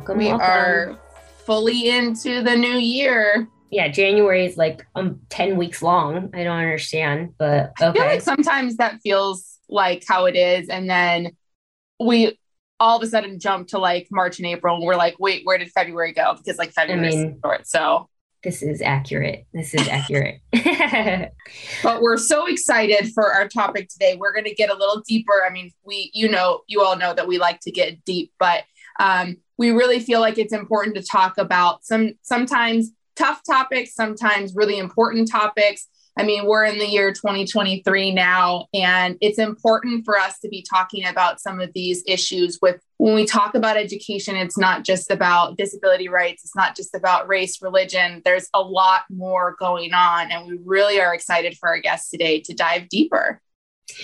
Welcome. We welcome. are fully into the new year. Yeah, January is like um 10 weeks long. I don't understand, but okay. I feel like sometimes that feels like how it is. And then we all of a sudden jump to like March and April and we're like, wait, where did February go? Because like February I mean, is short. So this is accurate. This is accurate. but we're so excited for our topic today. We're going to get a little deeper. I mean, we, you know, you all know that we like to get deep, but um, we really feel like it's important to talk about some sometimes tough topics, sometimes really important topics. I mean, we're in the year 2023 now, and it's important for us to be talking about some of these issues with when we talk about education, it's not just about disability rights, it's not just about race, religion. There's a lot more going on, and we really are excited for our guests today to dive deeper.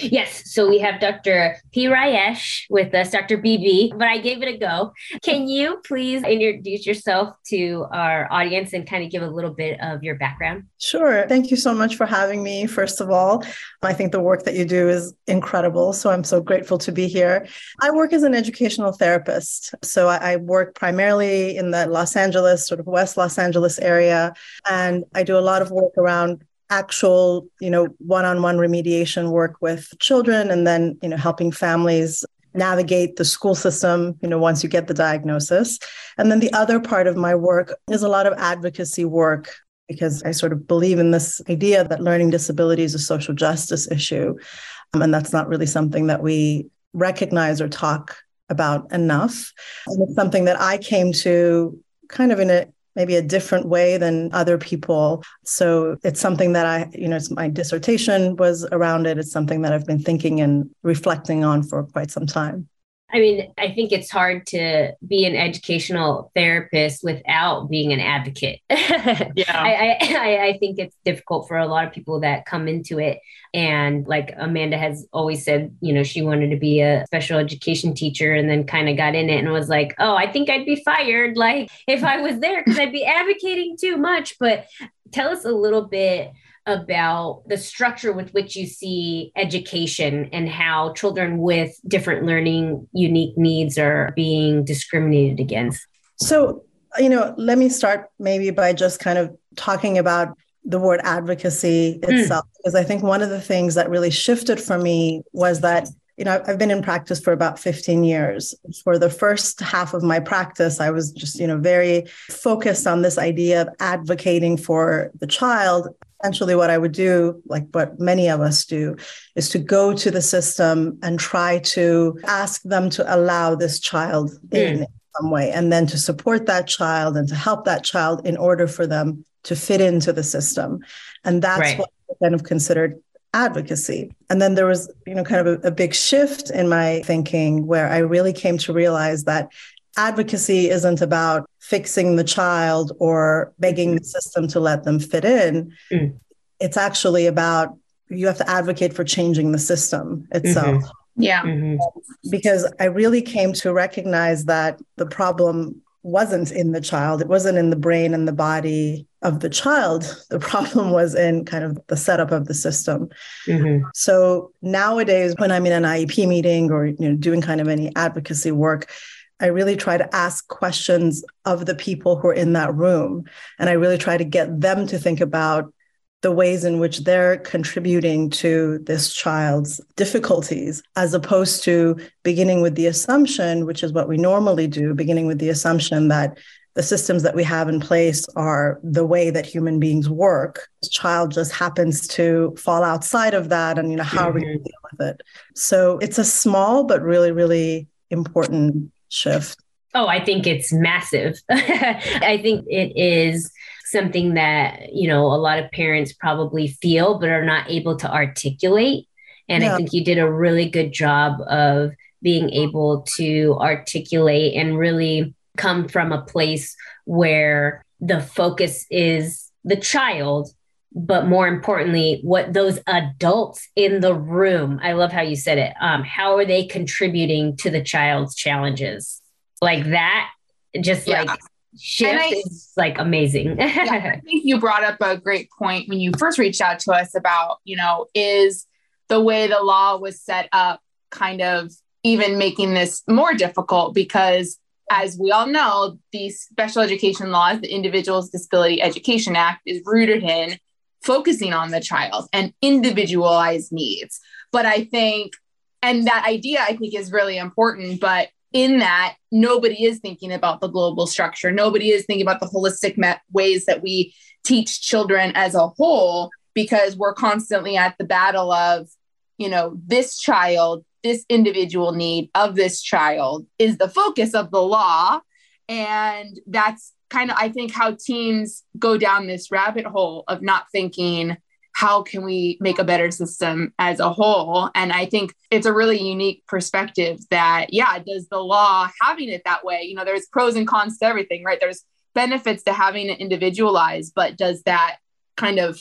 Yes. So we have Dr. P. Rayesh with us, Dr. BB, but I gave it a go. Can you please introduce yourself to our audience and kind of give a little bit of your background? Sure. Thank you so much for having me, first of all. I think the work that you do is incredible. So I'm so grateful to be here. I work as an educational therapist. So I, I work primarily in the Los Angeles, sort of West Los Angeles area. And I do a lot of work around actual, you know, one-on-one remediation work with children and then, you know, helping families navigate the school system, you know, once you get the diagnosis. And then the other part of my work is a lot of advocacy work because I sort of believe in this idea that learning disability is a social justice issue. Um, and that's not really something that we recognize or talk about enough. And it's something that I came to kind of in a maybe a different way than other people. So it's something that I, you know, it's my dissertation was around it. It's something that I've been thinking and reflecting on for quite some time. I mean, I think it's hard to be an educational therapist without being an advocate. yeah. I, I, I think it's difficult for a lot of people that come into it. And like Amanda has always said, you know, she wanted to be a special education teacher and then kind of got in it and was like, oh, I think I'd be fired. Like if I was there, because I'd be advocating too much. But tell us a little bit about the structure with which you see education and how children with different learning unique needs are being discriminated against. So, you know, let me start maybe by just kind of talking about the word advocacy hmm. itself, mm. because I think one of the things that really shifted for me was that you know, I've been in practice for about 15 years. For the first half of my practice, I was just, you know, very focused on this idea of advocating for the child essentially what I would do, like what many of us do, is to go to the system and try to ask them to allow this child mm. in some way, and then to support that child and to help that child in order for them to fit into the system. And that's right. what I kind of considered advocacy. And then there was, you know, kind of a, a big shift in my thinking where I really came to realize that advocacy isn't about fixing the child or begging the system to let them fit in. Mm. It's actually about you have to advocate for changing the system itself. Mm-hmm. Yeah. Mm-hmm. Because I really came to recognize that the problem wasn't in the child, it wasn't in the brain and the body of the child. The problem was in kind of the setup of the system. Mm-hmm. So nowadays, when I'm in an IEP meeting or you know doing kind of any advocacy work, I really try to ask questions of the people who are in that room. And I really try to get them to think about the ways in which they're contributing to this child's difficulties, as opposed to beginning with the assumption, which is what we normally do, beginning with the assumption that the systems that we have in place are the way that human beings work. This child just happens to fall outside of that. And, you know, how mm-hmm. are we going to deal with it? So it's a small, but really, really important shift? Oh, I think it's massive. I think it is something that, you know, a lot of parents probably feel but are not able to articulate. And yeah. I think you did a really good job of being able to articulate and really come from a place where the focus is the child but more importantly what those adults in the room i love how you said it um, how are they contributing to the child's challenges like that just yeah. like shift I, is like amazing yeah, i think you brought up a great point when you first reached out to us about you know is the way the law was set up kind of even making this more difficult because as we all know, the special education laws, the Individuals Disability Education Act, is rooted in focusing on the child and individualized needs. But I think, and that idea I think is really important, but in that, nobody is thinking about the global structure. Nobody is thinking about the holistic met- ways that we teach children as a whole, because we're constantly at the battle of, you know, this child, this individual need of this child is the focus of the law. And that's kind of, I think, how teams go down this rabbit hole of not thinking, how can we make a better system as a whole? And I think it's a really unique perspective that, yeah, does the law having it that way? You know, there's pros and cons to everything, right? There's benefits to having it individualized, but does that kind of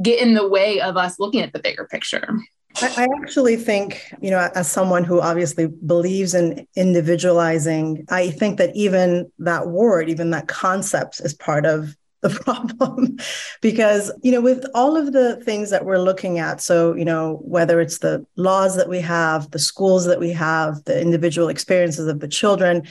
get in the way of us looking at the bigger picture? I actually think, you know, as someone who obviously believes in individualizing, I think that even that word, even that concept is part of the problem. Because you know with all of the things that we're looking at so you know whether it's the laws that we have the schools that we have the individual experiences of the children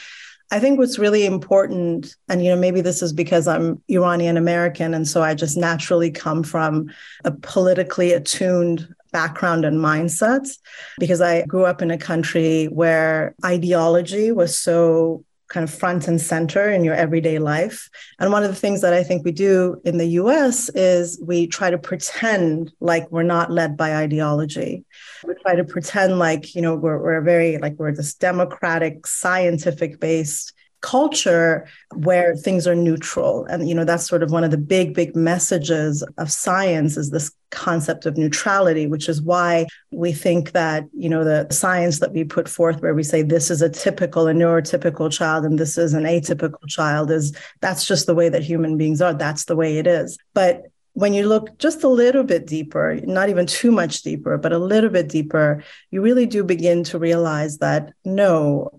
I think what's really important, and you know, maybe this is because I'm Iranian American, and so I just naturally come from a politically attuned background and mindsets because I grew up in a country where ideology was so kind of front and center in your everyday life. And one of the things that I think we do in the US is we try to pretend like we're not led by ideology. We try to pretend like, you know, we're, we're very, like, we're this democratic, scientific based culture where things are neutral. And you know that's sort of one of the big big messages of science is this concept of neutrality which is why we think that you know the science that we put forth where we say this is a typical a neurotypical child and this is an atypical child is that's just the way that human beings are. That's the way it is. But when you look just a little bit deeper, not even too much deeper, but a little bit deeper, you really do begin to realize that no,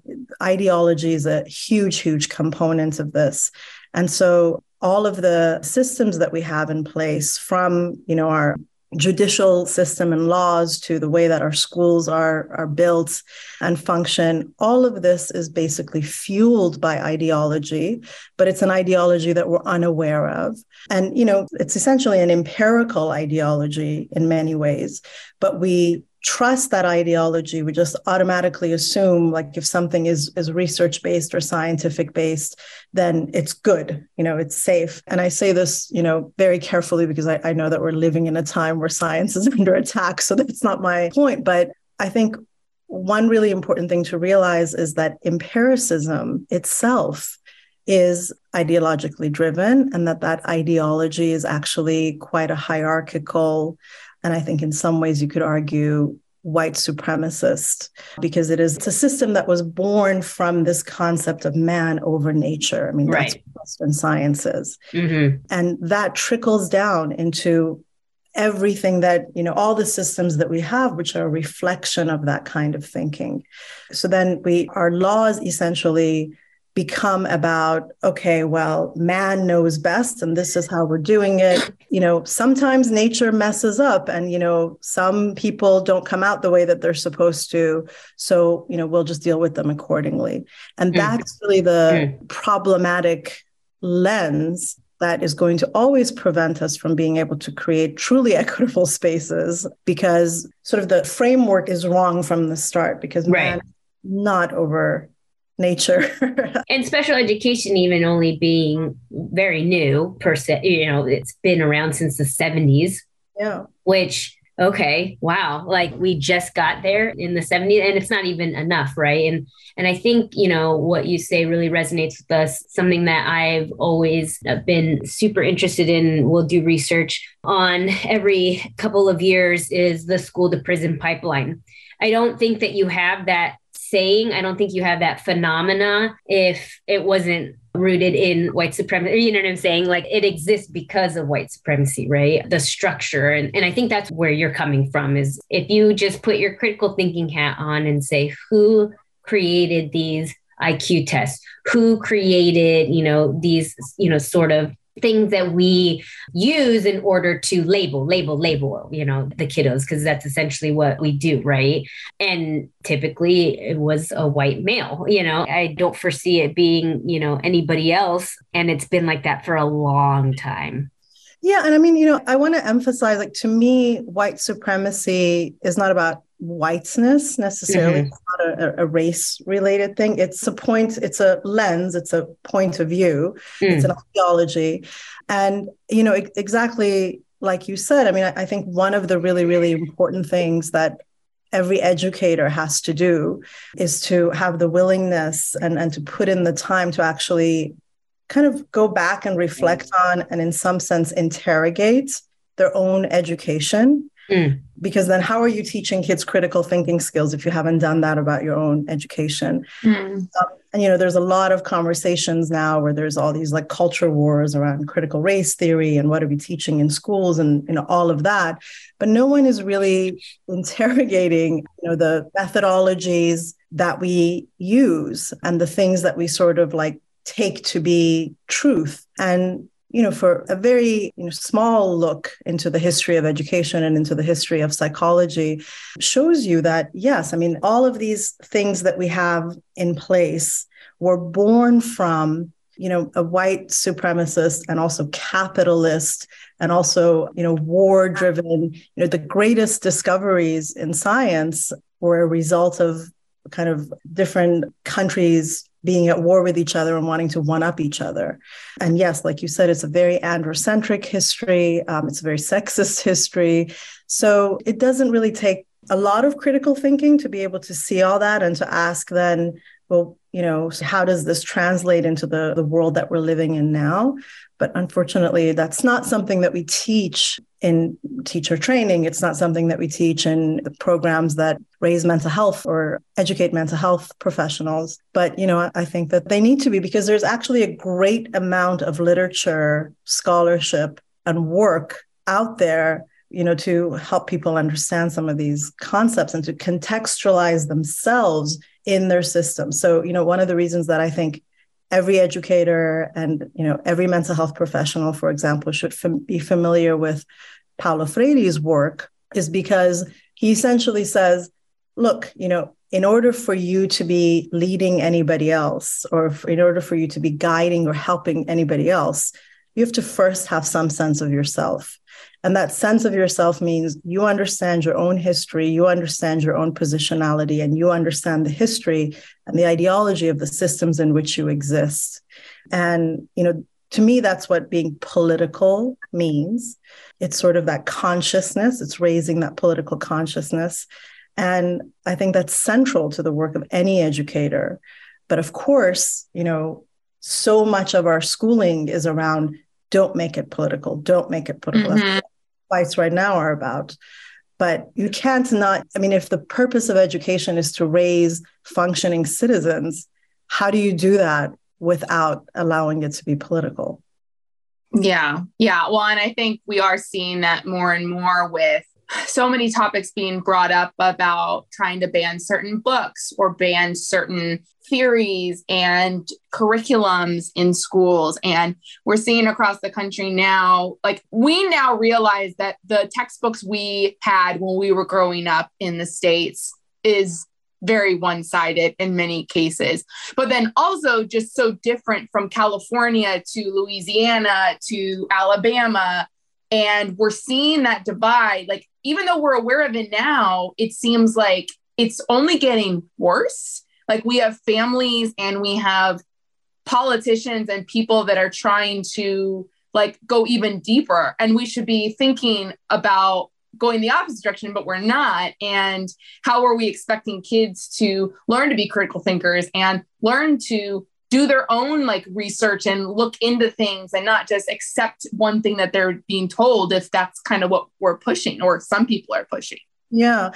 ideology is a huge, huge component of this. And so all of the systems that we have in place from, you know, our judicial system and laws to the way that our schools are are built and function. All of this is basically fueled by ideology but it's an ideology that we're unaware of. And you know it's essentially an empirical ideology in many ways but we trust that ideology we just automatically assume like if something is is research based or scientific based then it's good you know it's safe. And i say this you know very carefully because I, I know that we're living in a time where science is under attack so that's not my point. But i think one really important thing to realize is that empiricism itself is ideologically driven and that that ideology is actually quite a hierarchical and I think in some ways you could argue white supremacist because it is it's a system that was born from this concept of man over nature. I mean, right. that's Western sciences. Mm-hmm. And that trickles down into everything that you know all the systems that we have which are a reflection of that kind of thinking so then we our laws essentially become about okay well man knows best and this is how we're doing it you know sometimes nature messes up and you know some people don't come out the way that they're supposed to so you know we'll just deal with them accordingly and mm. that's really the mm. problematic lens that is going to always prevent us from being able to create truly equitable spaces because sort of the framework is wrong from the start because right. man not over nature. and special education, even only being very new per se, you know, it's been around since the 70s. Yeah. Which, okay, wow, like we just got there in the 70s and it's not even enough, right? And and I think, you know, what you say really resonates with us. Something that I've always uh, been super interested in, we'll do research on every couple of years is the school to prison pipeline. I don't think that you have that saying. I don't think you have that phenomena if it wasn't rooted in white supremacy. You know what I'm saying? Like it exists because of white supremacy, right? The structure. And, and I think that's where you're coming from is if you just put your critical thinking hat on and say, who created these IQ tests? Who created, you know, these, you know, sort of things that we use in order to label, label, label, you know, the kiddos, because that's essentially what we do, right? And typically it was a white male, you know, I don't foresee it being, you know, anybody else. And it's been like that for a long time. Yeah. And I mean, you know, I want to emphasize like to me, white supremacy is not about whiteness necessarily. Mm-hmm. It's not a, a, race related thing. It's a point, it's a lens, it's a point of view, mm. it's an ideology. And, you know, exactly like you said, I mean, I, I think one of the really, really important things that every educator has to do is to have the willingness and, and to put in the time to actually kind of go back and reflect on and in some sense interrogate their own education Mm. Because then, how are you teaching kids critical thinking skills if you haven't done that about your own education? Mm. Um, and you know, there's a lot of conversations now where there's all these like culture wars around critical race theory and what are we teaching in schools and you know all of that. But no one is really interrogating you know the methodologies that we use and the things that we sort of like take to be truth and you know, for a very you know, small look into the history of education and into the history of psychology, shows you that, yes, I mean, all of these things that we have in place were born from you know a white supremacist and also capitalist and also you know war driven you know the greatest discoveries in science were a result of kind of different countries being at war with each other and wanting to one up each other. And yes, like you said, it's a very androcentric history, um, it's a very sexist history. So it doesn't really take a lot of critical thinking to be able to see all that and to ask then, well, you know, how does this translate into the, the world that we're living in now? But unfortunately, that's not something that we teach in teacher training. It's not something that we teach in programs that raise mental health or educate mental health professionals. But, you know, I think that they need to be because there's actually a great amount of literature, scholarship, and work out there you know to help people understand some of these concepts and to contextualize themselves in their system. So you know one of the reasons that i think every educator and you know every mental health professional for example should fam- be familiar with paulo freire's work is because he essentially says look you know in order for you to be leading anybody else or in order for you to be guiding or helping anybody else you have to first have some sense of yourself and that sense of yourself means you understand your own history, you understand your own positionality, and you understand the history and the ideology of the systems in which you exist. And, you know, to me, that's what being political means. It's sort of that consciousness, it's raising that political consciousness. And I think that's central to the work of any educator. But of course, you know, so much of our schooling is around don't make it political, don't make it political. Mm-hmm. Fights right now are about. But you can't not, I mean, if the purpose of education is to raise functioning citizens, how do you do that without allowing it to be political? Yeah. Yeah. Well, and I think we are seeing that more and more with so many topics being brought up about trying to ban certain books or ban certain theories and curriculums in schools. And we're seeing across the country now, like we now realize that the textbooks we had when we were growing up in the States is very one sided in many cases, but then also just so different from California to Louisiana to Alabama. And we're seeing that divide. Like, even though we're aware of it now, it seems like it's only getting worse like we have families and we have politicians and people that are trying to like go even deeper and we should be thinking about going the opposite direction but we're not and how are we expecting kids to learn to be critical thinkers and learn to do their own like research and look into things and not just accept one thing that they're being told if that's kind of what we're pushing or some people are pushing Yeah.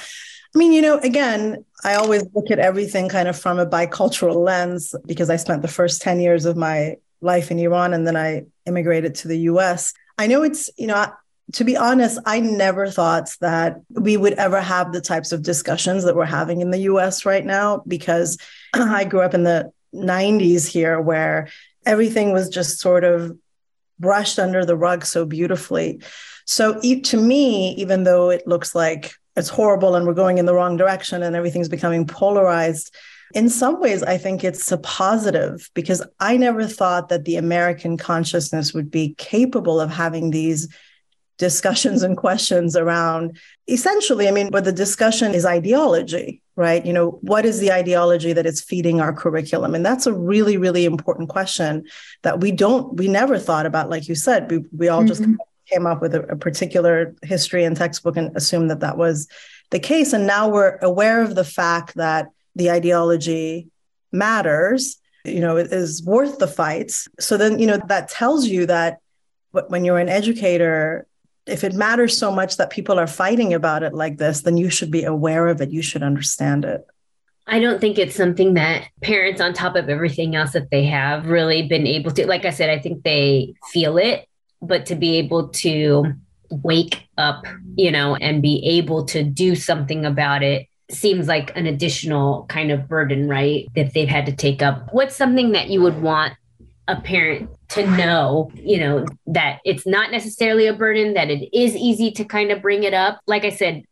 I mean, you know, again, I always look at everything kind of from a bicultural lens because I spent the first 10 years of my life in Iran and then I immigrated to the US. I know it's, you know, to be honest, I never thought that we would ever have the types of discussions that we're having in the US right now because I grew up in the 90s here where everything was just sort of brushed under the rug so beautifully. So to me, even though it looks like it's horrible and we're going in the wrong direction and everything's becoming polarized, in some ways, I think it's a positive because I never thought that the American consciousness would be capable of having these discussions and questions around essentially, I mean, where the discussion is ideology, right? You know, what is the ideology that is feeding our curriculum? And that's a really, really important question that we don't, we never thought about. Like you said, we, we all mm-hmm. just came up with a, a particular history and textbook and assumed that that was the case. And now we're aware of the fact that the ideology matters, you know, it is worth the fights. So then, you know, that tells you that when you're an educator, if it matters so much that people are fighting about it like this, then you should be aware of it. You should understand it. I don't think it's something that parents, on top of everything else that they have, really been able to. Like I said, I think they feel it, but to be able to wake up, you know, and be able to do something about it seems like an additional kind of burden, right? That they've had to take up. What's something that you would want a parent to know, you know, that it's not necessarily a burden, that it is easy to kind of bring it up. Like I said,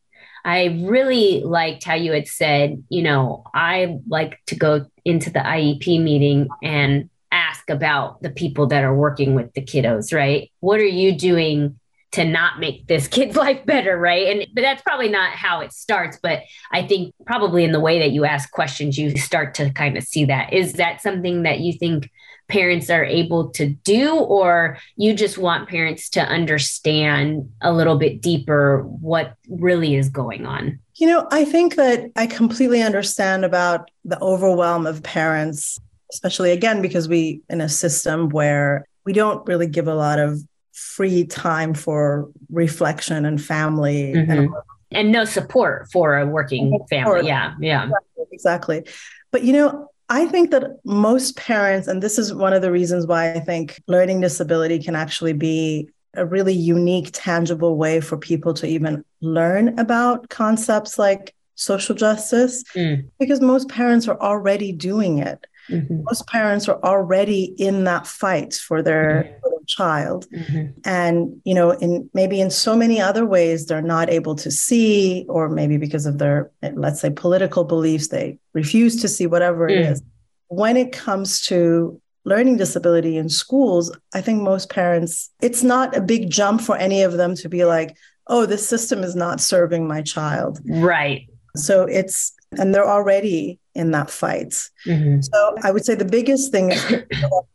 I really liked how you had said, you know, I like to go into the IEP meeting and ask about the people that are working with the kiddos, right? What are you doing to not make this kid's life better, right? And but that's probably not how it starts, but I think probably in the way that you ask questions you start to kind of see that. Is that something that you think parents are able to do, or you just want parents to understand a little bit deeper what really is going on? You know, I think that I completely understand about the overwhelm of parents, especially again, because we in a system where we don't really give a lot of free time for reflection and family mm-hmm. and, and no support for a working family. Yeah. Yeah. Exactly. But you know, I think that most parents, and this is one of the reasons why I think learning disability can actually be a really unique, tangible way for people to even learn about concepts like social justice, mm. because most parents are already doing it. Mm-hmm. Most parents are already in that fight for their, mm-hmm. their child. Mm-hmm. And, you know, in maybe in so many other ways, they're not able to see, or maybe because of their, let's say, political beliefs, they refuse to see whatever it mm. is. When it comes to learning disability in schools, I think most parents, it's not a big jump for any of them to be like, oh, this system is not serving my child. Right. So it's, and they're already in that fight. Mm-hmm. So I would say the biggest thing is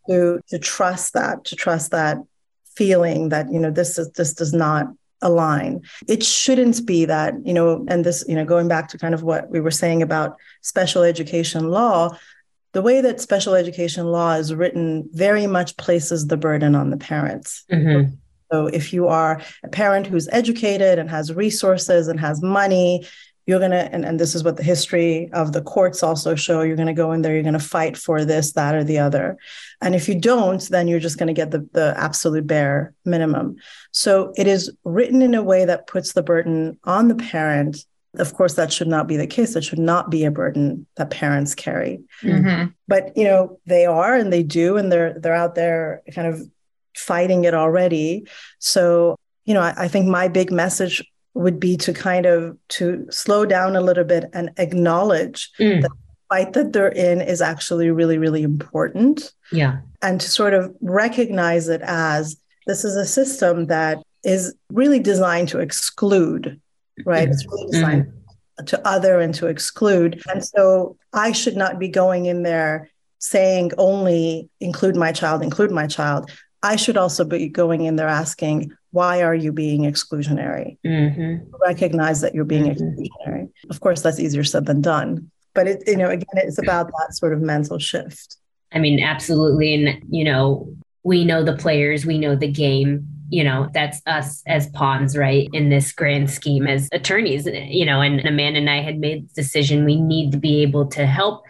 to, to trust that, to trust that feeling that, you know, this is, this does not align. It shouldn't be that, you know, and this, you know, going back to kind of what we were saying about special education law, the way that special education law is written very much places the burden on the parents. Mm-hmm. So if you are a parent who's educated and has resources and has money, you're going to, and, and this is what the history of the courts also show, you're going to go in there, you're going to fight for this, that, or the other. And if you don't, then you're just going to get the, the absolute bare minimum. So it is written in a way that puts the burden on the parent of course that should not be the case that should not be a burden that parents carry mm-hmm. but you know they are and they do and they're they're out there kind of fighting it already so you know I, I think my big message would be to kind of to slow down a little bit and acknowledge mm. that the fight that they're in is actually really really important yeah and to sort of recognize it as this is a system that is really designed to exclude right? It's really designed mm-hmm. to other and to exclude. And so I should not be going in there saying only include my child, include my child. I should also be going in there asking, why are you being exclusionary? Mm-hmm. Recognize that you're being mm-hmm. exclusionary. Of course, that's easier said than done. But it, you know, again, it's about that sort of mental shift. I mean, absolutely. And, you know, we know the players, we know the game you know, that's us as pawns, right? In this grand scheme as attorneys, you know, and Amanda and I had made the decision we need to be able to help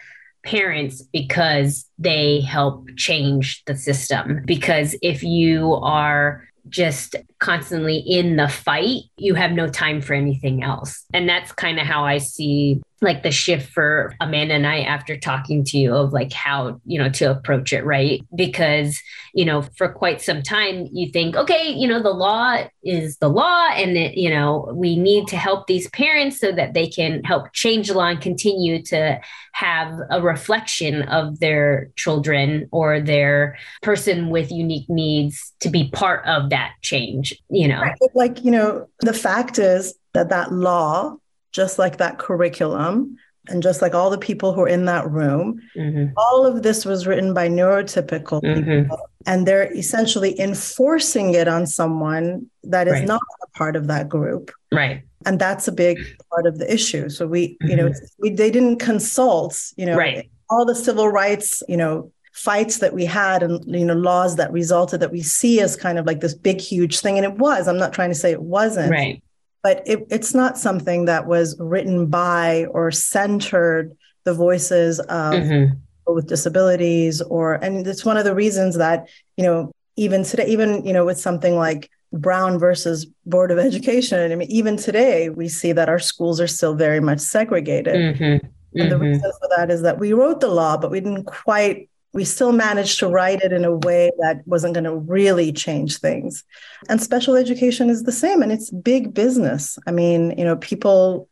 parents because they help change the system. Because if you are just constantly in the fight, you have no time for anything else. And that's kind of how I see like the shift for Amanda and I after talking to you of like how, you know, to approach it, right? Because, you know, for quite some time you think, okay, you know, the law is the law and it, you know, we need to help these parents so that they can help change the law and continue to have a reflection of their children or their person with unique needs to be part of that change, you know. Like, you know, the fact is that that law just like that curriculum and just like all the people who are in that room, mm-hmm. all of this was written by neurotypical mm-hmm. people. And they're essentially enforcing it on someone that is right. not a part of that group. Right. And that's a big part of the issue. So we, mm-hmm. you know, mm-hmm. we, they didn't consult, you know, right. all the civil rights, you know, fights that we had and you know laws that resulted that we see as kind of like this big huge thing and it was i'm not trying to say it wasn't right but it, it's not something that was written by or centered the voices of mm-hmm. people with disabilities or and it's one of the reasons that you know even today even you know with something like brown versus board of education i mean even today we see that our schools are still very much segregated mm-hmm. and the mm-hmm. reason for that is that we wrote the law but we didn't quite we still managed to write it in a way that wasn't going to really change things. And special education is the same, and it's big business. I mean, you know, people,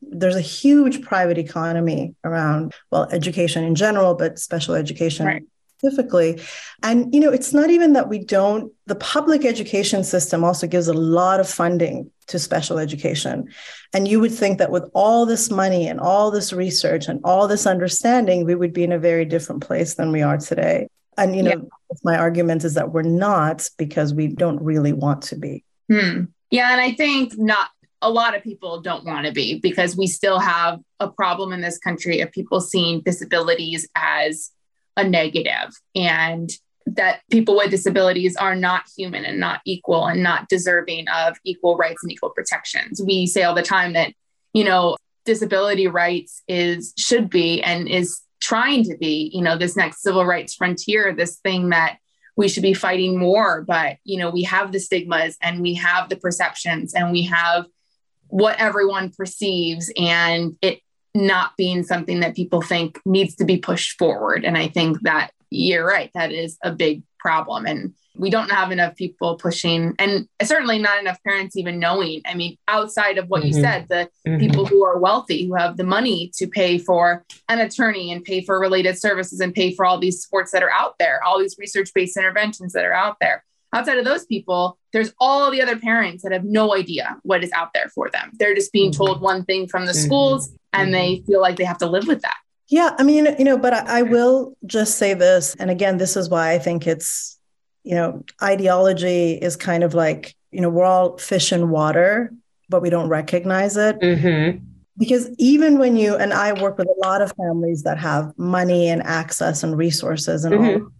there's a huge private economy around, well, education in general, but special education right specifically. And, you know, it's not even that we don't, the public education system also gives a lot of funding to special education. And you would think that with all this money and all this research and all this understanding, we would be in a very different place than we are today. And, you know, yeah. my argument is that we're not because we don't really want to be. Hmm. Yeah. And I think not a lot of people don't want to be because we still have a problem in this country of people seeing disabilities as a negative and that people with disabilities are not human and not equal and not deserving of equal rights and equal protections. We say all the time that, you know, disability rights is should be and is trying to be, you know, this next civil rights frontier, this thing that we should be fighting more, but you know, we have the stigmas and we have the perceptions and we have what everyone perceives and it not being something that people think needs to be pushed forward. And I think that you're right, that is a big problem. And we don't have enough people pushing, and certainly not enough parents even knowing. I mean, outside of what mm-hmm. you said, the mm-hmm. people who are wealthy, who have the money to pay for an attorney and pay for related services and pay for all these sports that are out there, all these research based interventions that are out there outside of those people, there's all the other parents that have no idea what is out there for them. They're just being told mm-hmm. one thing from the mm-hmm. schools and they mm-hmm. feel like they have to live with that. Yeah, I mean, you know, but I, I will just say this. And again, this is why I think it's, you know, ideology is kind of like, you know, we're all fish in water, but we don't recognize it. Mm-hmm because even when you and I work with a lot of families that have money and access and resources and mm-hmm. all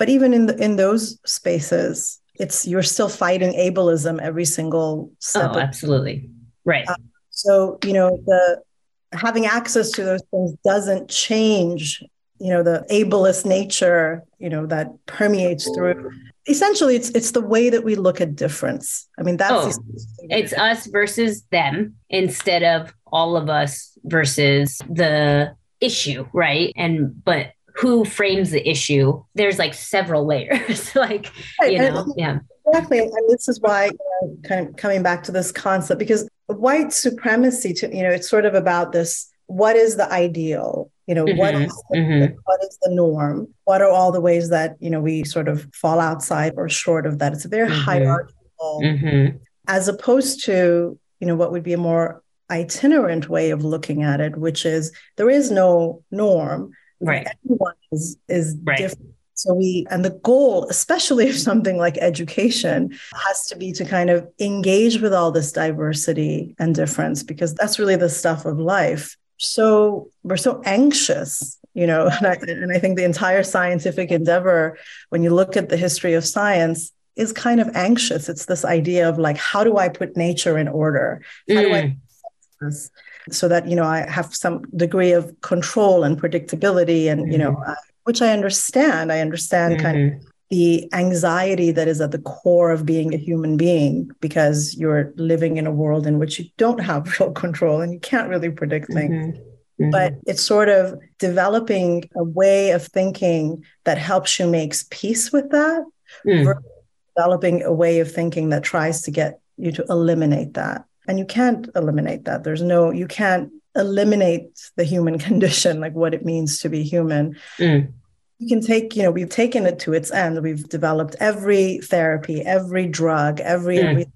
but even in the, in those spaces, it's you're still fighting ableism every single step. Oh, absolutely. Right. Uh, so, you know, the having access to those things doesn't change, you know, the ableist nature, you know, that permeates through. Essentially, it's it's the way that we look at difference. I mean, that's oh, it's us versus them instead of all of us versus the issue, right? And but who frames the issue there's like several layers like you know and, yeah exactly and this is why you know, kind of coming back to this concept because white supremacy to you know it's sort of about this what is the ideal you know mm-hmm. what, is the, mm-hmm. what is the norm what are all the ways that you know we sort of fall outside or short of that it's a very mm-hmm. hierarchical mm-hmm. as opposed to you know what would be a more itinerant way of looking at it which is there is no norm right everyone is is right. different so we and the goal especially of something like education has to be to kind of engage with all this diversity and difference because that's really the stuff of life so we're so anxious you know and I, and I think the entire scientific endeavor when you look at the history of science is kind of anxious. It's this idea of like, how do I put nature in order? How do I mm. so that you know I have some degree of control and predictability, and you know, mm-hmm. Which I understand. I understand mm-hmm. kind of mm-hmm. the anxiety that is at the core of being a human being because you're living in a world in which you don't have real control and you can't really predict things. Mm-hmm. Mm-hmm. But it's sort of developing a way of thinking that helps you makes peace with that, mm. developing a way of thinking that tries to get you to eliminate that. And you can't eliminate that. There's no, you can't eliminate the human condition, like what it means to be human. Mm. You can take, you know, we've taken it to its end. We've developed every therapy, every drug, every mm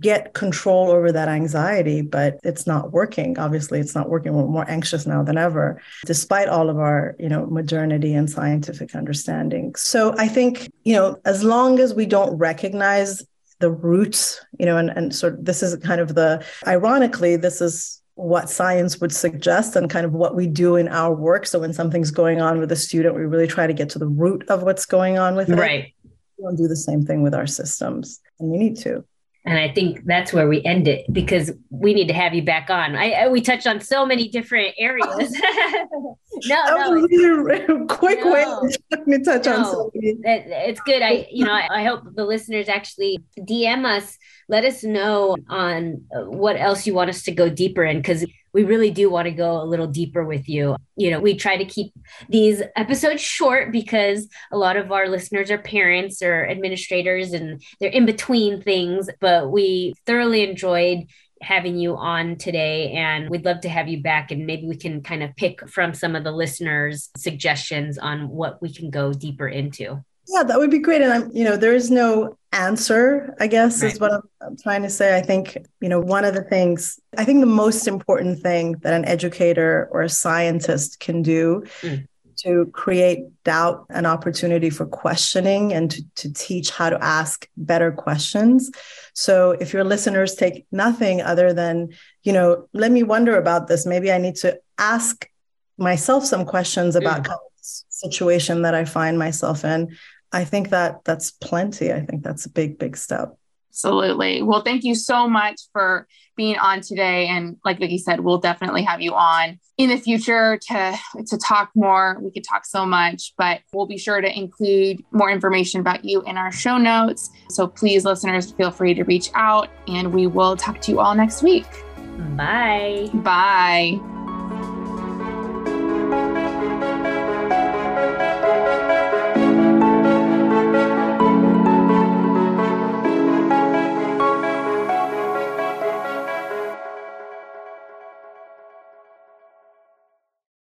get control over that anxiety, but it's not working. Obviously, it's not working. We're more anxious now than ever, despite all of our, you know, modernity and scientific understanding. So I think, you know, as long as we don't recognize the roots, you know, and, and sort of this is kind of the ironically, this is what science would suggest and kind of what we do in our work. So when something's going on with a student, we really try to get to the root of what's going on with it. Right. We don't do the same thing with our systems, and we need to. And I think that's where we end it because we need to have you back on. I, I we touched on so many different areas. no, that no, really quick no, way to touch no, on something. It, it's good. I you know I, I hope the listeners actually DM us. Let us know on uh, what else you want us to go deeper in because we really do want to go a little deeper with you. You know, we try to keep these episodes short because a lot of our listeners are parents or administrators and they're in between things, but we thoroughly enjoyed having you on today and we'd love to have you back and maybe we can kind of pick from some of the listeners suggestions on what we can go deeper into yeah, that would be great. And I'm, you know, there is no answer, I guess, right. is what I'm, I'm, trying to say. I think, you know, one of the things, I think the most important thing that an educator or a scientist can do mm. To create doubt and opportunity for questioning and to, to teach how to ask better questions. So if your listeners take nothing other than, you know, let me wonder about this, maybe I need to ask myself some questions about mm. situation that I find myself in I think that that's plenty. I think that's a big, big step. Absolutely. Well, thank you so much for being on today. And like Vicki said, we'll definitely have you on in the future to, to talk more. We could talk so much, but we'll be sure to include more information about you in our show notes. So please, listeners, feel free to reach out and we will talk to you all next week. Bye. Bye.